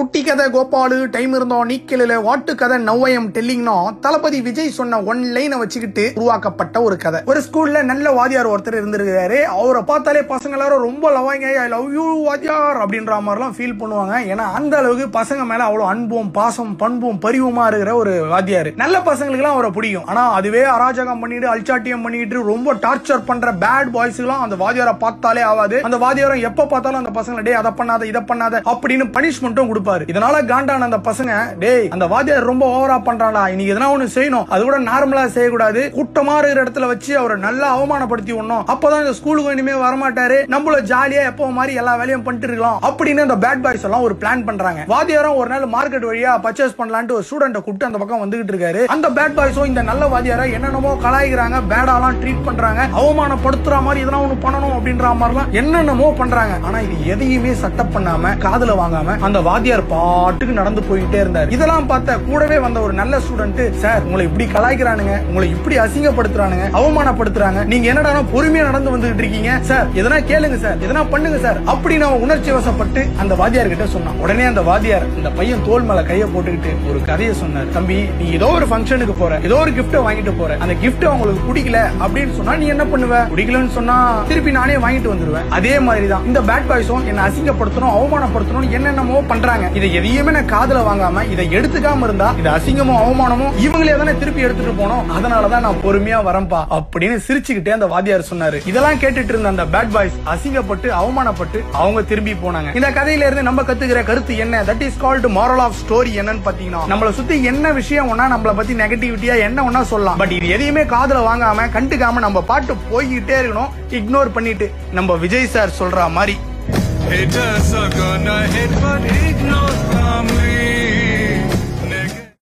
குட்டி கதை கோபாலு டைம் இருந்தோம் நீக்கலில் வாட்டு கதை நவ்வயம் டெல்லிங்னோ தளபதி விஜய் சொன்ன ஒன் லைனை வச்சுக்கிட்டு உருவாக்கப்பட்ட ஒரு கதை. ஒரு ஸ்கூல்ல நல்ல வாத்தியார் ஒருத்தர் இருந்திருக்காரு. அவரை பார்த்தாலே பசங்க எல்லாரும் ரொம்ப லவாங்க ஐ லவ் யூ வாத்தியார் அப்படின்ற மாதிரிலாம் ஃபீல் பண்ணுவாங்க. ஏன்னா அந்த அளவுக்கு பசங்க மேல அவ்வளவு அன்பும் பாசம் பண்பும் பரிவுமா இருக்கிற ஒரு வாத்தியார். நல்ல பசங்களுக்குலாம் அவரை பிடிக்கும். ஆனா அதுவே அராஜகம் பண்ணிட்டு அல்சாட்டியம் பண்ணிட்டு ரொம்ப டார்ச்சர் பண்ற பேட் பாய்ஸ்க்குலாம் அந்த வாத்தியாரை பார்த்தாலே ஆகாது அந்த வாதியாரம் எப்ப பார்த்தாலும் அந்த பசங்களை டே அதை பண்ணாத இதை பண்ணாத அப்படின்னு பனிஷ்மெண்ட்டும் கொடுப்பாரு. இதனால காண்டான அந்த பசங்க டேய் அந்த வாத்தியார் ரொம்ப ஓவரா பண்றாடா இன்னைக்கு எதனா ஒண்ணு செய்யணும். அது கூட நார்மலா செய்யக்கூடாது. கூட்டமா இருக்கிற இடத்துல வச்சு அவரை நல்லா அவமானப்படுத்தி விடணும். அப்பதான் இந்த ஸ்கூலுக்கு இனிமே வரமாட்டாரு. நம்மள ஜாலியா எப்போ மாதிரி எல்லா வேலையும் பண்ணிட்டு இருக்கலாம். அப்படின்னு அந்த பேட் பாய்ஸ் எல்லாம் ஒரு பிளான் பண்றாங்க. வாத்தியாரம் ஒரு நாள் மார்க்கெட் வழியா பர்ச்சேஸ் பண்ணலான்ட்டு ஒரு ஸ்டூடெண்ட கூப்பிட்டு அந்த பக்கம் வந்துகிட்டு இருக்காரு. அந்த பேட் பாய்ஸும் இந்த நல்ல வாத்தியாரா என்னென்னமோ கலாய்க்கிறாங்க பேடாலாம் ட்ரீட் பண்றாங்க அவமானப்படுத்துற மாதிரி எதனா ஒண்ணு பண்ணணும் அப்படின்ற மாதிரிலாம் என்னென்னமோ பண்றாங்க. ஆனா இது எதையுமே சட்டப் பண்ணாம காதல வாங்காம அந்த வாத்தியார் பாட்டுக்கு நடந்து போயிட்டே இருந்தார். இதெல்லாம் பார்த்த கூடவே வந்த ஒரு நல்ல ஸ்டூடெண்ட் சார் உங்களை இப்படி கலாய்க்கிறானுங்க உங்களை இப்படி அசிங்கப்படுத்துறானுங்க அவமானப்படுத்துறாங்க நீங்க என்னடா பொறுமையா நடந்து வந்துகிட்டு இருக்கீங்க? சார் எதனா கேளுங்க சார் எதனா பண்ணுங்க சார் அப்படின்னு அவன் உணர்ச்சி வசப்பட்டு அந்த வாத்தியார் கிட்ட சொன்னான். உடனே அந்த வாத்தியார் இந்த பையன் தோல் மேல கைய போட்டுக்கிட்டு ஒரு கதையை சொன்னார். தம்பி நீ ஏதோ ஒரு ஃபங்க்ஷனுக்கு போற ஏதோ ஒரு கிஃப்ட வாங்கிட்டு போற. அந்த கிஃப்ட் உங்களுக்கு பிடிக்கல அப்படின்னு சொன்னா நீ என்ன பண்ணுவ? பிடிக்கலன்னு சொன்னா திருப்பி நானே வாங்கிட்டு வந்துருவேன். அதே மாதிரி தான் இந்த பேட் பாய்ஸும் என்ன அசிங்கப்படுத்தணும் அவமானப்படுத்தணும் என்னென்னமோ பண்றாங்க. இதை எதையுமே நான் காதல வாங்காம இதை எடுத்துக்காம இருந்தா இது அசிங்கமும் அவமானமும் இவங்களே தானே திருப்பி எடுத்துட்டு போனோம். அதனாலதான் நான் பொறுமையா வரம்பா அப்படின்னு சிரிச்சுக்கிட்டே அந்த வாத்தியார் சொன்னாரு. இதெல்லாம் கேட்டுட்டு இருந்த அந்த பேட் பாய்ஸ் அசிங்கப்பட்டு அவமானப்பட்டு அவங்க திரும்பி போனாங்க. இந்த கதையில இருந்து நம்ம கத்துக்கிற கருத்து என்ன? That is called moral of story என்னன்னு பாத்தீங்கன்னா நம்மள சுத்தி என்ன விஷயம் ஒன்னா நம்மள பத்தி நெகட்டிவிட்டியா என்ன ஒன்னா சொல்லலாம். பட் இது எதையுமே காதல வாங்காம கண்டுக்காம நம்ம பாட்டு போய்கிட்டே இருக்கணும். இக்னோர் பண்ணிட்டு நம்ம விஜய் சார் சொல்ற மாதிரி. Haters are gonna hate, but